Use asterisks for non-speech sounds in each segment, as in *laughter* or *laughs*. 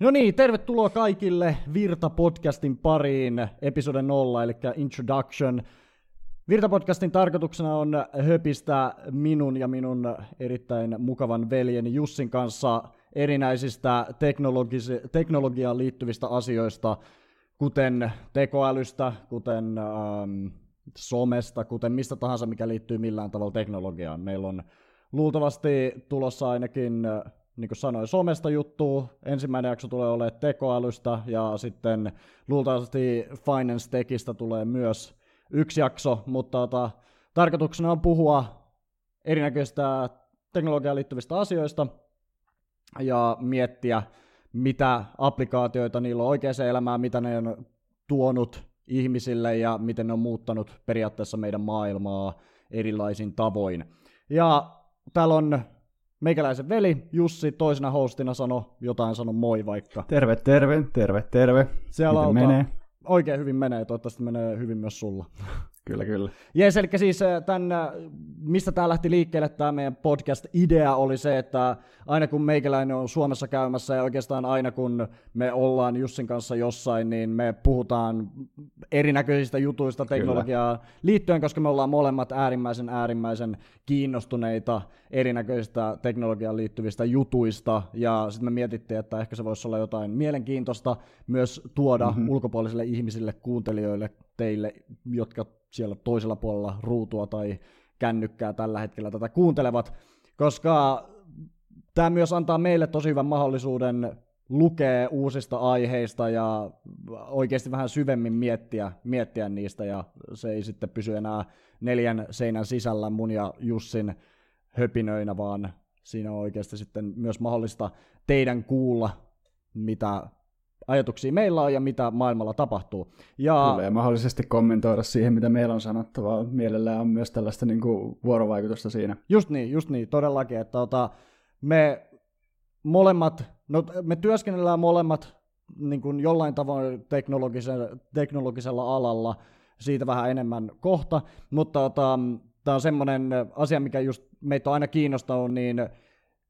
No niin, tervetuloa kaikille Virta-podcastin pariin, episode 0, eli Introduction. Virta-podcastin tarkoituksena on höpistä minun ja minun erittäin mukavan veljeni Jussin kanssa erinäisistä teknologisi- teknologiaan liittyvistä asioista, kuten tekoälystä, kuten ähm, somesta, kuten mistä tahansa, mikä liittyy millään tavalla teknologiaan. Meillä on luultavasti tulossa ainakin niin kuin sanoin, somesta juttu. Ensimmäinen jakso tulee olemaan tekoälystä ja sitten luultavasti Finance Techistä tulee myös yksi jakso, mutta tota, tarkoituksena on puhua erinäköistä teknologiaan liittyvistä asioista ja miettiä, mitä applikaatioita niillä on oikeaan elämään, mitä ne on tuonut ihmisille ja miten ne on muuttanut periaatteessa meidän maailmaa erilaisin tavoin. Ja täällä on Meikäläisen veli Jussi toisena hostina sano jotain, sano moi vaikka. Terve, terve, terve, terve. Siellä Miten menee? Oikein hyvin menee, toivottavasti menee hyvin myös sulla. Kyllä, kyllä. Jees, eli siis äh, tämän, äh, mistä tämä lähti liikkeelle, tämä meidän podcast-idea oli se, että aina kun meikäläinen on Suomessa käymässä ja oikeastaan aina kun me ollaan Jussin kanssa jossain, niin me puhutaan erinäköisistä jutuista teknologiaa Kyllä. liittyen, koska me ollaan molemmat äärimmäisen äärimmäisen kiinnostuneita erinäköisistä teknologiaan liittyvistä jutuista, ja sitten me mietittiin, että ehkä se voisi olla jotain mielenkiintoista myös tuoda mm-hmm. ulkopuolisille ihmisille, kuuntelijoille, teille, jotka siellä toisella puolella ruutua tai kännykkää tällä hetkellä tätä kuuntelevat, koska tämä myös antaa meille tosi hyvän mahdollisuuden lukea uusista aiheista ja oikeasti vähän syvemmin miettiä, miettiä niistä ja se ei sitten pysy enää neljän seinän sisällä mun ja Jussin höpinöinä, vaan siinä on oikeasti sitten myös mahdollista teidän kuulla, mitä ajatuksia meillä on ja mitä maailmalla tapahtuu. Ja, Kyllä, ja mahdollisesti kommentoida siihen, mitä meillä on sanottavaa. Mielellään on myös tällaista niin kuin, vuorovaikutusta siinä. Just niin, just niin, todellakin. Että, ota, me molemmat, no, me työskennellään molemmat niin kuin jollain tavoin teknologisella, teknologisella alalla, siitä vähän enemmän kohta, mutta ota, tämä on semmoinen asia, mikä just meitä on aina kiinnostanut, niin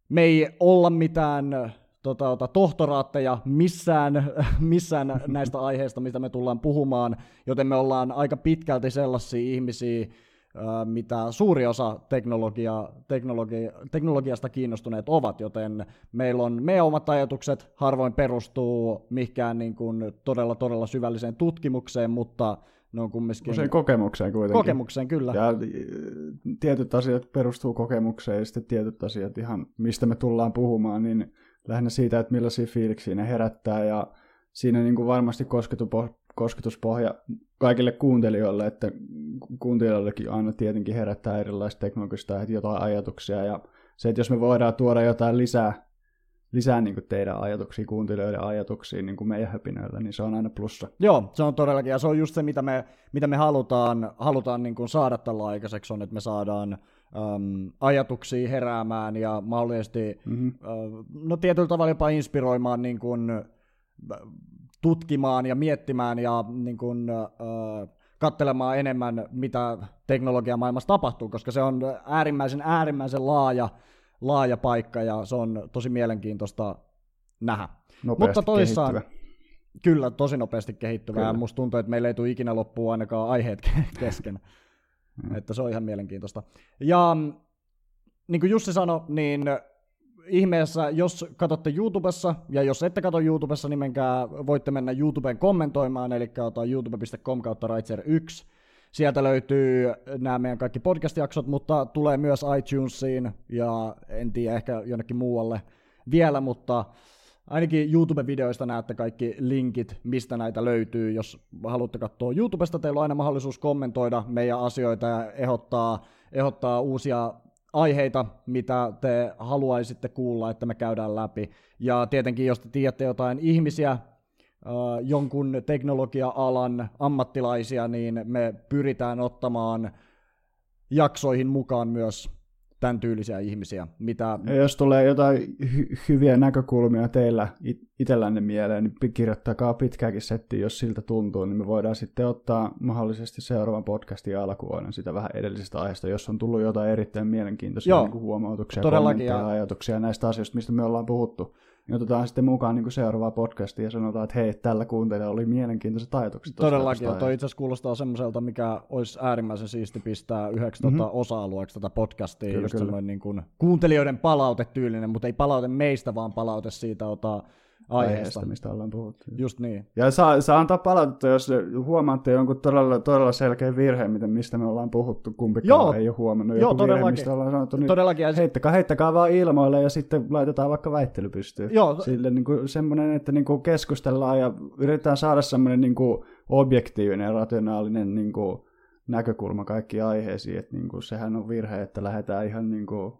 me ei olla mitään tota, tota, tohtoraatteja missään, *laughs* missään näistä aiheista, mistä me tullaan puhumaan, joten me ollaan aika pitkälti sellaisia ihmisiä, mitä suuri osa teknologia, teknologi, teknologiasta kiinnostuneet ovat, joten meillä on meidän omat ajatukset, harvoin perustuu mihinkään niin kuin todella todella syvälliseen tutkimukseen, mutta ne on kumminkin... Usein kokemukseen kuitenkin. Kokemukseen, kyllä. Ja tietyt asiat perustuu kokemukseen ja sitten tietyt asiat ihan, mistä me tullaan puhumaan, niin lähinnä siitä, että millaisia fiiliksiä ne herättää ja siinä niin kuin varmasti kosketuspohja kaikille kuuntelijoille, että kuuntelijoillekin aina tietenkin herättää erilaista teknologista jotain ajatuksia ja se, että jos me voidaan tuoda jotain lisää, lisää niin teidän ajatuksia, kuuntelijoiden ajatuksia niin kuin meidän höpinöillä, niin se on aina plussa. Joo, se on todellakin, ja se on just se, mitä me, mitä me halutaan, halutaan niin kuin saada tällä aikaiseksi, on, että me saadaan um, ajatuksia heräämään ja mahdollisesti mm-hmm. uh, no tietyllä tavalla jopa inspiroimaan niin kuin, tutkimaan ja miettimään ja niin kuin, uh, katselemaan enemmän, mitä teknologiamaailmassa tapahtuu, koska se on äärimmäisen äärimmäisen laaja, laaja paikka ja se on tosi mielenkiintoista nähdä. Nopeasti Mutta toisaan, kehittyvä. Kyllä, tosi nopeasti kehittyvää. Kyllä. Musta tuntuu, että meillä ei tule ikinä loppua ainakaan aiheet *laughs* kesken. Mm. Että se on ihan mielenkiintoista. Ja niin kuin Jussi sanoi, niin ihmeessä, jos katsotte YouTubessa, ja jos ette katso YouTubessa, niin menkää, voitte mennä YouTubeen kommentoimaan, eli youtube.com kautta Raitser 1. Sieltä löytyy nämä meidän kaikki podcast-jaksot, mutta tulee myös iTunesiin, ja en tiedä, ehkä jonnekin muualle vielä, mutta ainakin YouTube-videoista näette kaikki linkit, mistä näitä löytyy. Jos haluatte katsoa YouTubesta, teillä on aina mahdollisuus kommentoida meidän asioita ja ehdottaa, ehdottaa uusia aiheita, mitä te haluaisitte kuulla, että me käydään läpi. Ja tietenkin, jos te tiedätte jotain ihmisiä, jonkun teknologia-alan ammattilaisia, niin me pyritään ottamaan jaksoihin mukaan myös tämän tyylisiä ihmisiä. Mitä... Jos tulee jotain hy- hyviä näkökulmia teillä it- itsellänne mieleen, niin kirjoittakaa pitkääkin setti, jos siltä tuntuu, niin me voidaan sitten ottaa mahdollisesti seuraavan podcastin alkuvuoden sitä vähän edellisestä aiheesta, jos on tullut jotain erittäin mielenkiintoisia Joo, niin huomautuksia, kommentteja ja ajatuksia näistä asioista, mistä me ollaan puhuttu. niin otetaan sitten mukaan niin kuin seuraavaa podcastia ja sanotaan, että hei, tällä kuuntelijalla oli mielenkiintoiset ajatukset. Todellakin, toi itse asiassa kuulostaa semmoiselta, mikä olisi äärimmäisen siisti pistää yhdeksi mm-hmm. tota osa-alueeksi tätä podcastia, kyllä, just kyllä. Niin kuin kuuntelijoiden palautetyylinen, mutta ei palaute meistä, vaan palaute siitä ota, aiheesta. mistä ollaan puhuttu. Just niin. Ja saa, saa antaa palautetta, jos huomaatte jonkun todella, todella selkeä virhe, mistä me ollaan puhuttu, kumpikaan Joo. ei ole huomannut. Joo, joku virhe, mistä ollaan sanottu, niin todellakin. heittäkää, heittäkää vaan ilmoille ja sitten laitetaan vaikka väittely pystyyn. Joo. Sille niin kuin, semmoinen, että niin kuin keskustellaan ja yritetään saada semmoinen niin kuin objektiivinen ja rationaalinen niin kuin, näkökulma kaikkiin aiheisiin, että niin kuin, sehän on virhe, että lähdetään ihan niin kuin,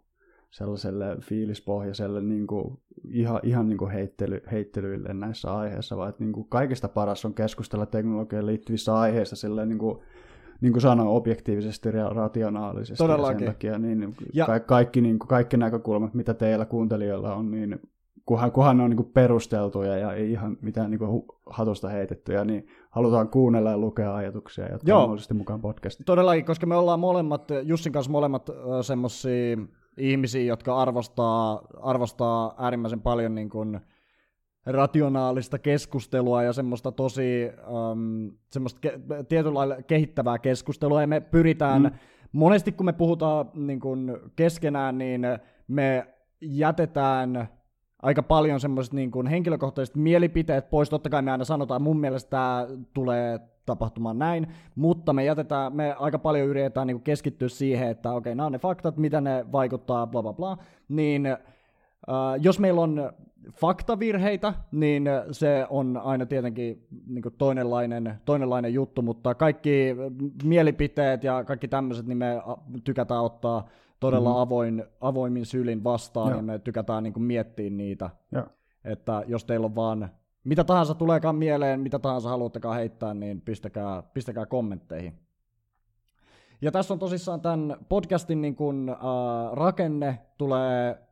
sellaiselle fiilispohjaiselle niin kuin, ihan, ihan niin kuin heittely, heittelyille näissä aiheissa, vaan että niin kuin kaikista paras on keskustella teknologiaan liittyvissä aiheissa silleen, niin kuin, niin kuin sanoin, objektiivisesti ja rationaalisesti. Todellakin. Ja sen takia niin, ja... Ka- kaikki, niin kuin, kaikki näkökulmat, mitä teillä kuuntelijoilla on, niin kunhan, kunhan ne on niin perusteltuja ja ei ihan mitään niin kuin hatusta heitettyjä, niin halutaan kuunnella ja lukea ajatuksia ja ottaa mahdollisesti mukaan podcastiin. Todellakin, koska me ollaan molemmat, Jussin kanssa molemmat semmoisia ihmisiä, jotka arvostaa, arvostaa äärimmäisen paljon niin kuin rationaalista keskustelua ja semmoista tosi um, semmoista ke- tietyllä lailla kehittävää keskustelua, ja me pyritään, mm. monesti kun me puhutaan niin kuin keskenään, niin me jätetään aika paljon semmoiset niin kuin henkilökohtaiset mielipiteet pois. Totta kai me aina sanotaan, mun mielestä tämä tulee tapahtumaan näin, mutta me jätetään, me aika paljon yritetään niin keskittyä siihen, että okei, okay, nämä on ne faktat, mitä ne vaikuttaa, bla bla bla, niin äh, jos meillä on faktavirheitä, niin se on aina tietenkin niin toinenlainen, toinenlainen juttu, mutta kaikki mielipiteet ja kaikki tämmöiset, niin me tykätään ottaa todella mm-hmm. avoin, avoimin sylin vastaan, Joo. ja me tykätään niin miettiä niitä. Joo. Että jos teillä on vaan mitä tahansa tuleekaan mieleen, mitä tahansa haluattekaan heittää, niin pistäkää, pistäkää kommentteihin. Ja tässä on tosissaan tämän podcastin niin kuin, äh, rakenne tulee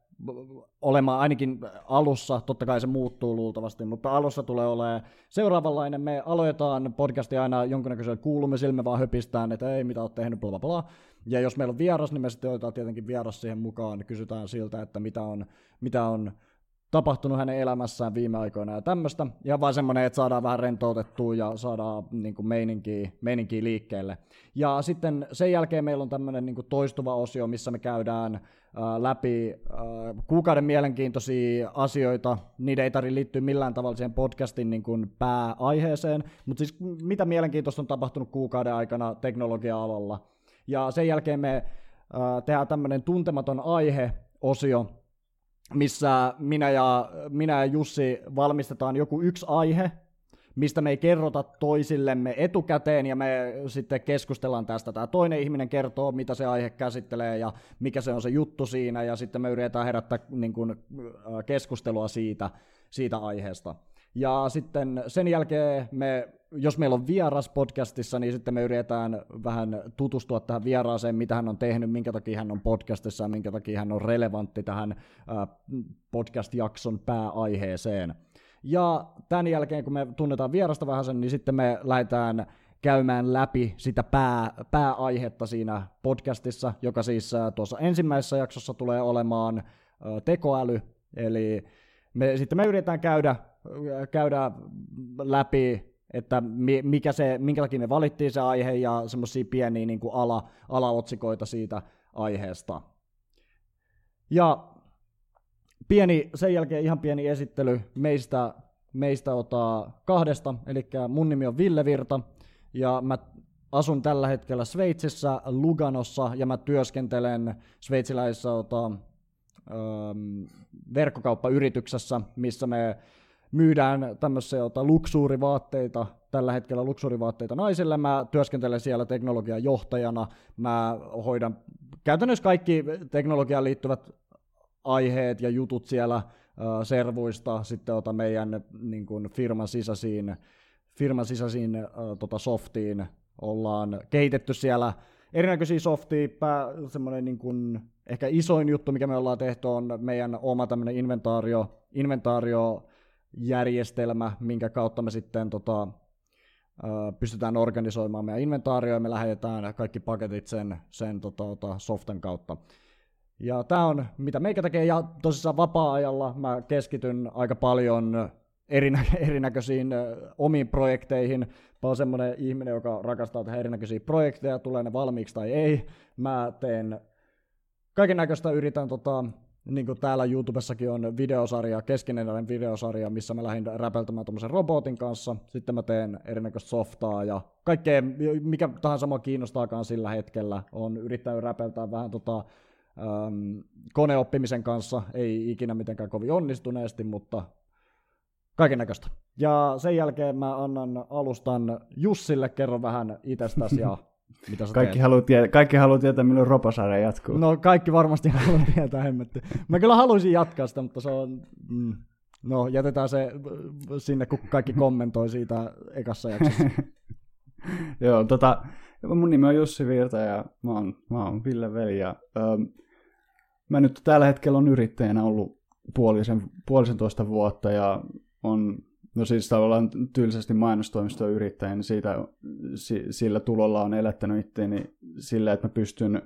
olemaan ainakin alussa, totta kai se muuttuu luultavasti, mutta alussa tulee olemaan seuraavanlainen. Me aloitetaan podcastia aina jonkinnäköisellä kuulumisilla, me vaan höpistään, että ei mitä oot tehnyt, bla bla bla. Ja jos meillä on vieras, niin me sitten otetaan tietenkin vieras siihen mukaan, kysytään siltä, että mitä on, mitä on tapahtunut hänen elämässään viime aikoina ja tämmöistä. Ja vaan semmoinen, että saadaan vähän rentoutettua ja saadaan niin kuin meininkiä, meininkiä liikkeelle. Ja sitten sen jälkeen meillä on tämmöinen niin kuin toistuva osio, missä me käydään äh, läpi äh, kuukauden mielenkiintoisia asioita. Niitä ei tarvitse liittyä millään tavalla siihen podcastin niin kuin pääaiheeseen, mutta siis mitä mielenkiintoista on tapahtunut kuukauden aikana teknologia-alalla. Ja sen jälkeen me äh, tehdään tämmöinen tuntematon aihe-osio, missä minä ja, minä ja Jussi valmistetaan joku yksi aihe, mistä me ei kerrota toisillemme etukäteen ja me sitten keskustellaan tästä. Tämä toinen ihminen kertoo, mitä se aihe käsittelee ja mikä se on se juttu siinä ja sitten me yritetään herättää niin kuin, keskustelua siitä, siitä aiheesta. Ja sitten sen jälkeen me, jos meillä on vieras podcastissa, niin sitten me yritetään vähän tutustua tähän vieraaseen, mitä hän on tehnyt, minkä takia hän on podcastissa ja minkä takia hän on relevantti tähän podcast-jakson pääaiheeseen. Ja tämän jälkeen, kun me tunnetaan vierasta vähän sen, niin sitten me lähdetään käymään läpi sitä pää, pääaihetta siinä podcastissa, joka siis tuossa ensimmäisessä jaksossa tulee olemaan tekoäly, eli me, sitten me yritetään käydä käydä läpi, että mikä se, minkä takia me valittiin se aihe ja semmoisia pieniä niin kuin ala, alaotsikoita siitä aiheesta. Ja pieni, sen jälkeen ihan pieni esittely meistä, meistä ottaa kahdesta, eli mun nimi on Ville Virta, ja mä asun tällä hetkellä Sveitsissä, Luganossa, ja mä työskentelen sveitsiläisessä ota, ähm, verkkokauppayrityksessä, missä me myydään tämmöisiä jota, luksuurivaatteita, tällä hetkellä luksuurivaatteita naisille. Mä työskentelen siellä teknologian johtajana. Mä hoidan käytännössä kaikki teknologiaan liittyvät aiheet ja jutut siellä servuista, sitten ota meidän niin kuin firman sisäisiin, firman sisäisiin äh, tota softiin ollaan kehitetty siellä erinäköisiä softia, semmoinen niin kuin, ehkä isoin juttu, mikä me ollaan tehty, on meidän oma tämmöinen inventaario, inventaario järjestelmä, minkä kautta me sitten tota, pystytään organisoimaan meidän inventaarioa ja me lähetetään kaikki paketit sen, sen tota, tota, soften kautta. Ja tämä on, mitä meikä tekee, ja tosissaan vapaa-ajalla mä keskityn aika paljon erinä- *laughs* erinäköisiin omiin projekteihin. Mä oon semmoinen ihminen, joka rakastaa tehdä erinäköisiä projekteja, tulee ne valmiiksi tai ei. Mä teen kaiken näköistä, yritän tota, niin kuin täällä YouTubessakin on videosarja, keskeneräinen videosarja, missä mä lähdin räpeltämään tuommoisen robotin kanssa. Sitten mä teen erinäköistä softaa ja kaikkea, mikä tahansa mua kiinnostaakaan sillä hetkellä. on yrittänyt räpeltää vähän tota, äm, koneoppimisen kanssa, ei ikinä mitenkään kovin onnistuneesti, mutta kaiken näköistä. Ja sen jälkeen mä annan alustan Jussille, kerro vähän itsestäsi ja *laughs* mitä sä kaikki, teet. haluaa tietää, kaikki haluaa tietää, milloin Roposarja jatkuu. No kaikki varmasti *laughs* haluaa tietää, hemmetti. Mä kyllä haluaisin jatkaa sitä, mutta se on... Mm, no jätetään se sinne, kun kaikki kommentoi siitä ekassa jaksossa. *laughs* Joo, tota, mun nimi on Jussi Virta ja mä oon, mä oon Ville veli ja öö, mä nyt tällä hetkellä on yrittäjänä ollut puolisen, puolisentoista vuotta ja on No siis tavallaan tylsästi mainostoimistoon yrittäjän, niin siitä, sillä tulolla on elättänyt itteeni sillä, että mä pystyn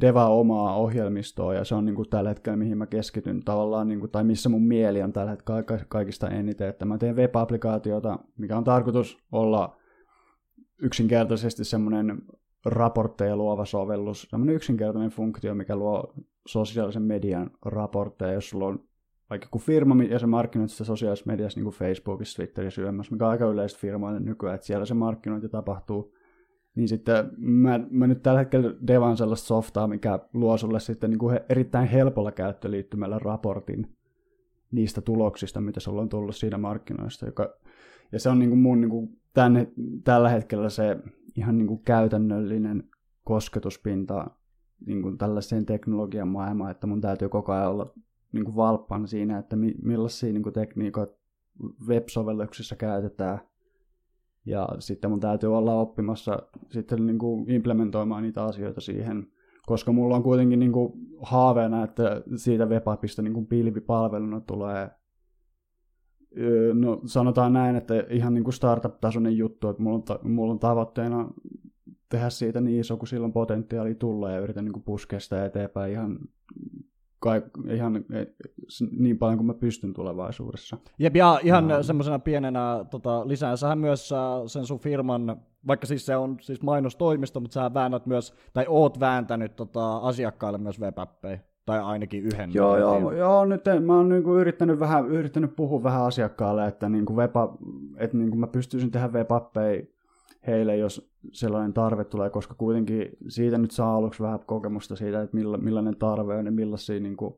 devaa omaa ohjelmistoa, ja se on niin kuin tällä hetkellä, mihin mä keskityn tavallaan, niin kuin, tai missä mun mieli on tällä hetkellä kaikista eniten, että mä teen web-applikaatiota, mikä on tarkoitus olla yksinkertaisesti semmoinen raportteja luova sovellus, semmoinen yksinkertainen funktio, mikä luo sosiaalisen median raportteja, jos sulla on vaikka kun firma ja se markkinointi sitä sosiaalisessa mediassa, niin kuin Facebookissa, Twitterissä yömmässä, mikä on aika yleistä firmoille nykyään, että siellä se markkinointi tapahtuu, niin sitten mä, mä nyt tällä hetkellä devaan sellaista softaa, mikä luo sulle sitten niin kuin erittäin helpolla käyttöliittymällä raportin niistä tuloksista, mitä sulla on tullut siinä markkinoista. Joka, ja se on niin kuin mun niin kuin tänne, tällä hetkellä se ihan niin kuin käytännöllinen kosketuspinta niin kuin tällaiseen teknologian maailmaan, että mun täytyy koko ajan olla niin kuin valppaan siinä, että mi- millaisia niin kuin tekniikoita web-sovelluksissa käytetään. Ja sitten mun täytyy olla oppimassa sitten niin kuin implementoimaan niitä asioita siihen, koska mulla on kuitenkin niin kuin haaveena, että siitä webapista niin kuin pilvipalveluna tulee no sanotaan näin, että ihan niin kuin startup-tasoinen juttu, että mulla on, ta- mulla on tavoitteena tehdä siitä niin iso, kun silloin potentiaali tulla ja yritän niin kuin puskea sitä eteenpäin ihan kai, ihan eh, niin paljon kuin mä pystyn tulevaisuudessa. Jep, ja ihan no. semmoisena pienenä tota, lisää, sähän myös sen sun firman, vaikka siis se on siis mainostoimisto, mutta sä väännät myös, tai oot vääntänyt tota, asiakkaille myös web tai ainakin yhden. Joo, joo, joo, nyt mä oon niinku yrittänyt, vähän, yrittänyt puhua vähän asiakkaalle, että, niinku web, että niinku mä pystyisin tehdä web heille, jos sellainen tarve tulee, koska kuitenkin siitä nyt saa aluksi vähän kokemusta siitä, että milla, millainen tarve on ja millaisia niin kuin,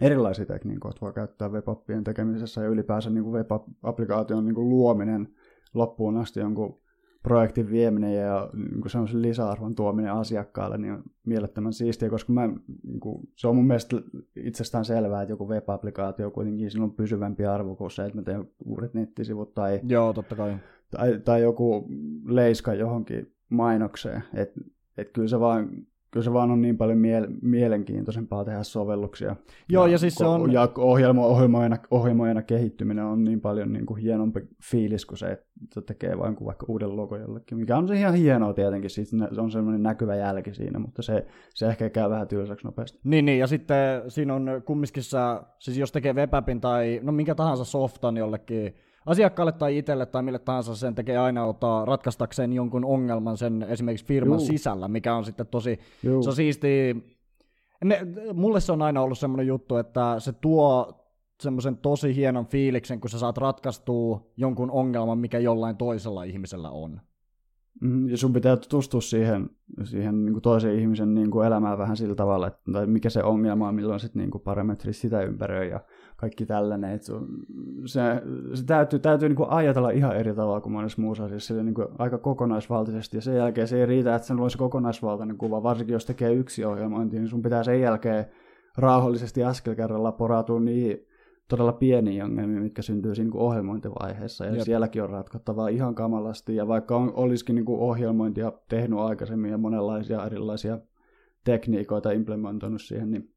erilaisia tekniikoita voi käyttää webappien tekemisessä ja ylipäänsä niin web-applikaation niin kuin luominen loppuun asti jonkun projektin vieminen ja niin kuin semmoisen lisäarvon tuominen asiakkaalle niin on mielettömän siistiä, koska mä, niin kuin, se on mun mielestä itsestään selvää, että joku web-applikaatio kuitenkin on pysyvämpi arvo kuin se, että mä teen uudet nettisivut tai, Joo, totta kai. Tai, tai joku leiska johonkin mainokseen. Että et kyllä se vaan kyllä se vaan on niin paljon miele- mielenkiintoisempaa tehdä sovelluksia. Joo, ja, ja siis se on... Ja ohjelmo, ohjelmoina, ohjelmoina kehittyminen on niin paljon niin kuin hienompi fiilis kuin se, että tekee vain kuin vaikka uuden logo jollekin, mikä on se ihan hienoa tietenkin, siis se on semmoinen näkyvä jälki siinä, mutta se, se ehkä käy vähän tylsäksi nopeasti. Niin, niin, ja sitten siinä on kumminkin, siis jos tekee webapin tai no minkä tahansa softan jollekin asiakkaalle tai itselle tai mille tahansa sen tekee aina ottaa ratkaistakseen jonkun ongelman sen esimerkiksi firman Juu. sisällä, mikä on sitten tosi, Juu. se on siisti. Ne, mulle se on aina ollut semmoinen juttu, että se tuo semmoisen tosi hienon fiiliksen, kun sä saat ratkaistua jonkun ongelman, mikä jollain toisella ihmisellä on. Mm, ja sun pitää tutustua siihen, siihen niin kuin toisen ihmisen niin kuin elämään vähän sillä tavalla, että tai mikä se ongelma on, milloin sitten niin parametrit sitä ympäröi ja kaikki tällainen. Että se, se täytyy, täytyy niin kuin ajatella ihan eri tavalla kuin monessa muussa asiassa, sille niin kuin aika kokonaisvaltaisesti. Ja sen jälkeen se ei riitä, että sen olisi kokonaisvaltainen kuva, varsinkin jos tekee yksi ohjelmointi, niin sun pitää sen jälkeen rauhallisesti askel kerralla porautua niin todella pieniä ongelmia, mitkä syntyy siinä niin ohjelmointivaiheessa, ja Jep. sielläkin on ratkottavaa ihan kamalasti, ja vaikka on, olisikin niin kuin ohjelmointia tehnyt aikaisemmin ja monenlaisia erilaisia tekniikoita implementoinut siihen, niin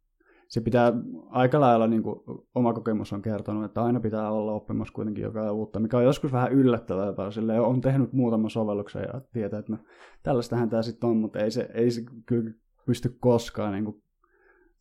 se pitää aika lailla, niin kuin oma kokemus on kertonut, että aina pitää olla oppimassa kuitenkin jotain uutta, mikä on joskus vähän yllättävää, tai sille on tehnyt muutaman sovelluksen ja tietää, että no, tällaistähän tämä sitten on, mutta ei se, ei se kyllä pysty koskaan niin kuin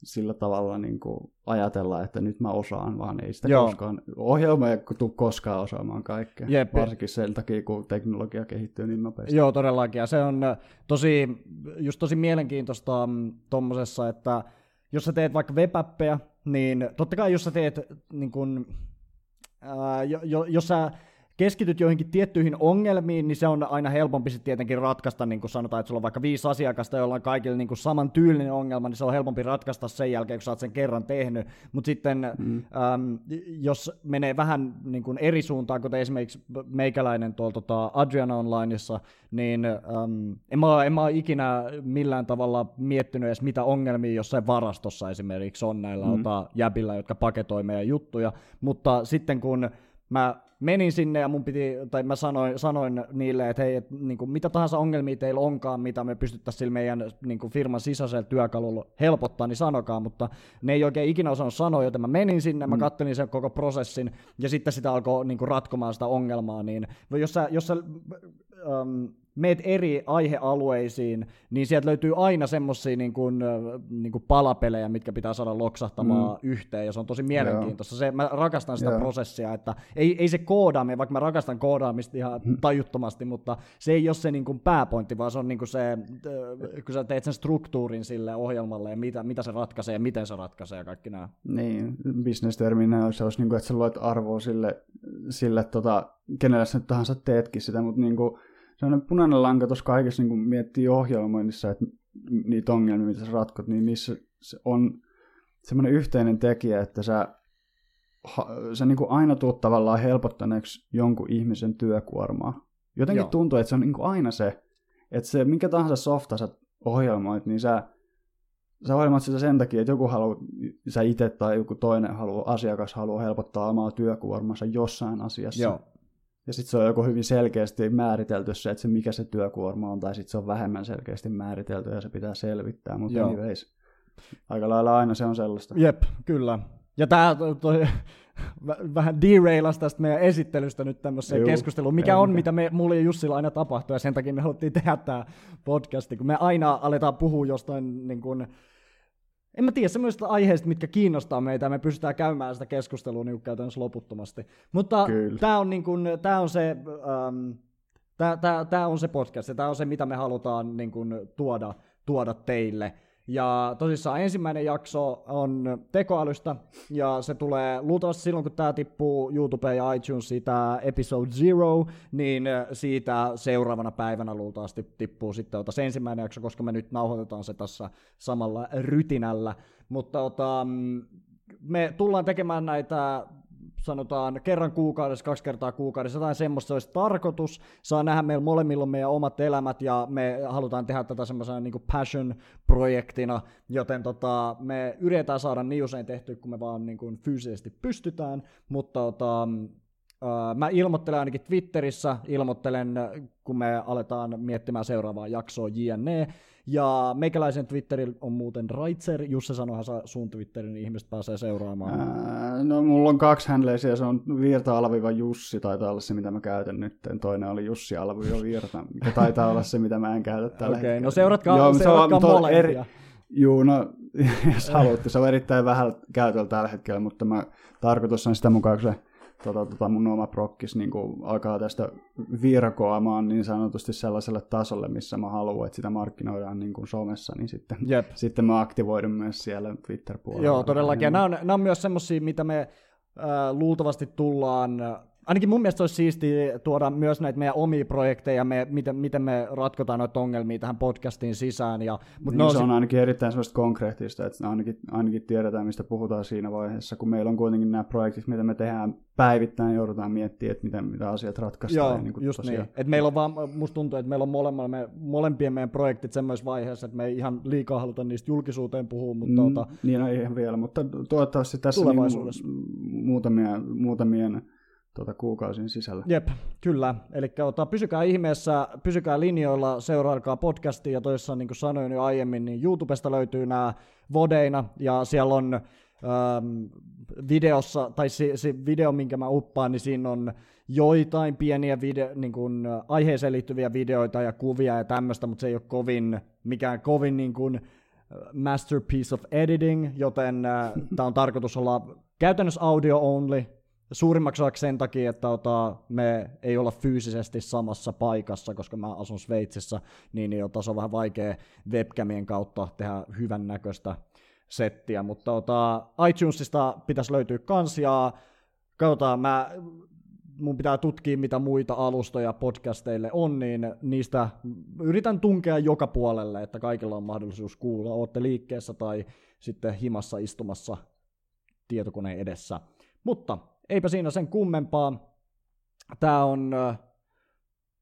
sillä tavalla niin kuin ajatella, että nyt mä osaan, vaan ei sitä Joo. koskaan, ohjelma ei tule koskaan osaamaan kaikkea, Jep. varsinkin sen takia, kun teknologia kehittyy niin nopeasti. Joo, todellakin. Ja se on äh, tosi, just tosi mielenkiintoista mm, tommosessa, että jos sä teet vaikka webappeja, niin totta kai jos sä teet niin kun, ää, jo, jo, jos sä keskityt joihinkin tiettyihin ongelmiin, niin se on aina helpompi sitten tietenkin ratkaista, niin kuin sanotaan, että sulla on vaikka viisi asiakasta, joilla on kaikille niin saman tyylinen ongelma, niin se on helpompi ratkaista sen jälkeen, kun sä oot sen kerran tehnyt. Mutta sitten mm. äm, jos menee vähän niin kuin eri suuntaan, kuten esimerkiksi meikäläinen tuolla tota Adriana Onlineissa, niin äm, en, mä, en mä ikinä millään tavalla miettinyt edes mitä ongelmia jossain varastossa esimerkiksi on näillä mm. ota, jäbillä, jotka paketoi meidän juttuja, mutta sitten kun mä menin sinne ja mun piti, tai mä sanoin, sanoin niille, että hei, et, niin kuin, mitä tahansa ongelmia teillä onkaan, mitä me pystyttäisiin sillä meidän niin kuin firman sisäisellä työkalulla helpottaa, niin sanokaa, mutta ne ei oikein ikinä osannut sanoa, joten mä menin sinne, mä kattelin sen koko prosessin, ja sitten sitä alkoi niin kuin, ratkomaan sitä ongelmaa, niin jos sä, jos sä ähm, meet eri aihealueisiin, niin sieltä löytyy aina semmosia niin kuin, äh, niin kuin palapelejä, mitkä pitää saada loksahtamaan mm. yhteen, ja se on tosi mielenkiintoista. Se, mä rakastan sitä Joo. prosessia, että ei, ei se koodaaminen, vaikka mä rakastan koodaamista ihan Mm. tajuttomasti, mutta se ei ole se niin kuin pääpointti, vaan se on niin kuin se, äh, kun sä teet sen struktuurin sille ohjelmalle, ja mitä, mitä se ratkaisee, ja miten se ratkaisee, ja kaikki nämä. Niin, business-terminä se olisi, niin kuin, että sä luet arvoa sille, sille tota, kenelle sä nyt tahansa teetkin sitä, mutta niin kuin, sellainen punainen lanka tuossa kaikessa niin kuin miettii ohjelmoinnissa, että niitä ongelmia, mitä sä ratkot, niin niissä se on semmoinen yhteinen tekijä, että sä, sä niin aina tuut tavallaan helpottaneeksi jonkun ihmisen työkuormaa. Jotenkin Joo. Tuntuu, että se on niin aina se, että se minkä tahansa softa sä ohjelmoit, niin sä sä ohjelmoit sitä sen takia, että joku haluaa, sä itse tai joku toinen haluaa, asiakas haluaa helpottaa omaa työkuormansa jossain asiassa. Joo. Ja sitten se on joku hyvin selkeästi määritelty se, että se mikä se työkuorma on, tai sitten se on vähemmän selkeästi määritelty ja se pitää selvittää, mutta Joo. anyways, aika lailla aina se on sellaista. Jep, kyllä. Ja tämä *laughs* vähän derailas tästä meidän esittelystä nyt tämmöiseen Juu, keskusteluun, mikä ei on, mitä me, mulle ja Jussilla aina tapahtuu, ja sen takia me haluttiin *laughs* tehdä tämä podcasti, kun me aina aletaan puhua jostain, niin kuin, en mä tiedä, semmoisista aiheista, mitkä kiinnostaa meitä, ja me pystytään käymään sitä keskustelua niin käytännössä loputtomasti. Mutta tämä on, niin kuin, tää on se... Ähm, Tämä, on se podcast ja tämä on se, mitä me halutaan niin kuin, tuoda, tuoda teille. Ja tosissaan ensimmäinen jakso on tekoälystä ja se tulee luultavasti silloin, kun tämä tippuu YouTubeen ja iTunesiin, tämä episode zero, niin siitä seuraavana päivänä luultavasti tippuu sitten ota se ensimmäinen jakso, koska me nyt nauhoitetaan se tässä samalla rytinällä. Mutta ota, mm, me tullaan tekemään näitä sanotaan kerran kuukaudessa, kaksi kertaa kuukaudessa, jotain semmoista, se olisi tarkoitus. Saa nähdä meillä molemmilla meidän omat elämät ja me halutaan tehdä tätä semmoisena niin passion-projektina, joten tota, me yritetään saada niin usein tehtyä, kun me vaan niin kuin fyysisesti pystytään, mutta tota, mä ilmoittelen ainakin Twitterissä, ilmoittelen, kun me aletaan miettimään seuraavaa jaksoa JNE. Ja meikäläisen Twitteri on muuten Raitser. Jusse sanoihan saa sun Twitterin, niin ihmiset pääsee seuraamaan. Ää, no mulla on kaksi handleisia, se on Virta Alviva Jussi, taitaa olla se mitä mä käytän nyt. Toinen oli Jussi Alviva Virta, mikä taitaa olla se mitä mä en käytä tällä Okei, hetkellä. no seuratkaa, Joo, mutta se on- seuratkaa molempia. Juu, no *laughs* jos haluatte, se on erittäin vähän käytöllä tällä hetkellä, mutta mä tarkoitus on sitä mukaan, kun se tota, tota mun oma prokkis niin alkaa tästä virkoamaan niin sanotusti sellaiselle tasolle, missä mä haluan, että sitä markkinoidaan niin kuin somessa, niin sitten, Jep. *laughs* sitten mä aktivoidun myös siellä Twitter-puolella. Joo, todellakin. Ja nämä on, nämä on myös semmoisia, mitä me äh, luultavasti tullaan... Ainakin mun mielestä olisi siistiä tuoda myös näitä meidän omia projekteja, me, miten, miten me ratkotaan noita ongelmia tähän podcastiin sisään. Ja, mutta Niin ne on se on ainakin erittäin sellaista konkreettista, että ainakin, ainakin tiedetään, mistä puhutaan siinä vaiheessa, kun meillä on kuitenkin nämä projektit, mitä me tehdään päivittäin, joudutaan miettimään, että miten, mitä asiat ratkaistaan. Joo, ja niin kuin just tosiaan- niin. Et meillä on vaan, musta tuntuu, että meillä on molemmilla, me, molempien meidän projektit semmoisessa vaiheessa, että me ei ihan liikaa haluta niistä julkisuuteen puhua, mutta mm. tuota, Niin, no ei ihan vielä, mutta toivottavasti tässä. Niin, muutamia, muutamien tuota, kuukausien sisällä. Jep, kyllä. Eli pysykää ihmeessä, pysykää linjoilla, seurailkaa podcastia ja toisessa niin kuin sanoin jo aiemmin, niin YouTubesta löytyy nämä vodeina ja siellä on ähm, videossa, tai se, se video, minkä mä uppaan, niin siinä on joitain pieniä video, niin kuin, äh, aiheeseen liittyviä videoita ja kuvia ja tämmöistä, mutta se ei ole kovin, mikään kovin niin kuin, masterpiece of editing, joten äh, tämä on tarkoitus olla käytännössä audio only, suurimmaksi osaksi sen takia, että ota, me ei olla fyysisesti samassa paikassa, koska mä asun Sveitsissä, niin, niin ota, se on vähän vaikea webcamien kautta tehdä hyvän näköistä settiä, mutta ota, iTunesista pitäisi löytyä kans, ja katsotaan, mä, mun pitää tutkia, mitä muita alustoja podcasteille on, niin niistä yritän tunkea joka puolelle, että kaikilla on mahdollisuus kuulla, ootte liikkeessä tai sitten himassa istumassa tietokoneen edessä. Mutta eipä siinä sen kummempaa. Tämä on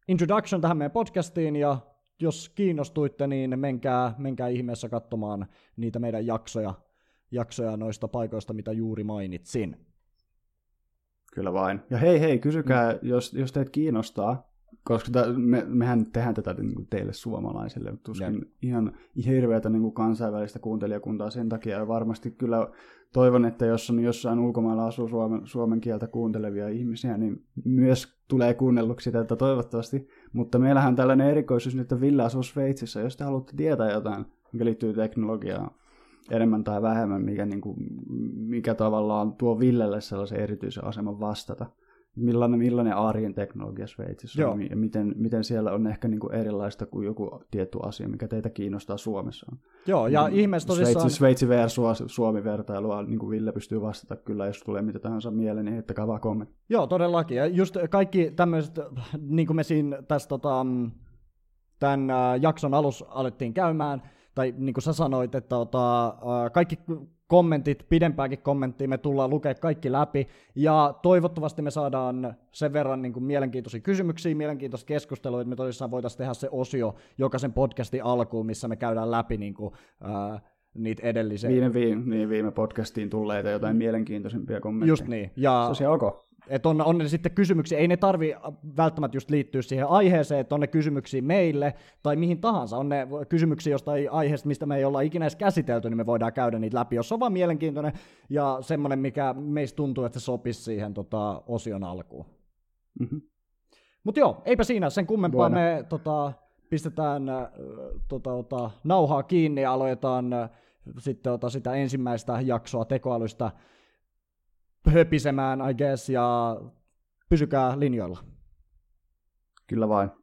introduction tähän meidän podcastiin, ja jos kiinnostuitte, niin menkää, menkää ihmeessä katsomaan niitä meidän jaksoja, jaksoja noista paikoista, mitä juuri mainitsin. Kyllä vain. Ja hei hei, kysykää, mm. jos, jos teitä kiinnostaa, koska ta, me, mehän tehdään tätä niin kuin teille suomalaisille, tuskin ja. ihan hirveätä niin kuin kansainvälistä kuuntelijakuntaa sen takia, ja varmasti kyllä toivon, että jos on jossain ulkomailla asuu suomen, suomen kieltä kuuntelevia ihmisiä, niin myös tulee kuunnelluksi tätä toivottavasti, mutta meillähän on tällainen erikoisuus nyt, että Ville asuu Sveitsissä, jos te haluatte tietää jotain, mikä liittyy teknologiaan, enemmän tai vähemmän, mikä, niin kuin, mikä tavallaan tuo Villelle sellaisen erityisen aseman vastata. Millainen, millainen arjen teknologia Sveitsissä Joo. on ja miten, miten siellä on ehkä niin kuin erilaista kuin joku tietty asia, mikä teitä kiinnostaa Suomessa. Joo, ja niin, ihmeessä tosissaan... Sveitsi, Sveitsi VR Suomi vertailua, niin kuin Ville pystyy vastata kyllä, jos tulee mitä tahansa mieleen, niin heittäkää vaan kommentti. Joo, todellakin. Ja just kaikki tämmöiset, niin kuin me siinä tässä tota, tämän jakson alussa alettiin käymään, tai niin kuin sä sanoit, että ota, kaikki kommentit, pidempääkin kommenttia me tullaan lukea kaikki läpi, ja toivottavasti me saadaan sen verran niin kuin mielenkiintoisia kysymyksiä, mielenkiintoista keskustelua, että me tosissaan voitaisiin tehdä se osio jokaisen podcastin alkuun, missä me käydään läpi niin kuin, ää, niitä edellisiä. Viime, viime, niin viime podcastiin tulleita jotain mielenkiintoisempia kommentteja. Just niin. Ja, se on ok että on, on ne sitten kysymyksiä, ei ne tarvi välttämättä just liittyä siihen aiheeseen, että on ne kysymyksiä meille tai mihin tahansa, on ne kysymyksiä jostain aiheesta, mistä me ei olla ikinä edes käsitelty, niin me voidaan käydä niitä läpi, jos on vaan mielenkiintoinen ja semmoinen, mikä meistä tuntuu, että se sopisi siihen tota, osion alkuun. Mm-hmm. Mutta joo, eipä siinä sen kummempaa, Voina. me tota, pistetään tota, tota, nauhaa kiinni ja aloitetaan sitten ota, sitä ensimmäistä jaksoa tekoälystä höpisemään, I guess, ja pysykää linjoilla. Kyllä vain.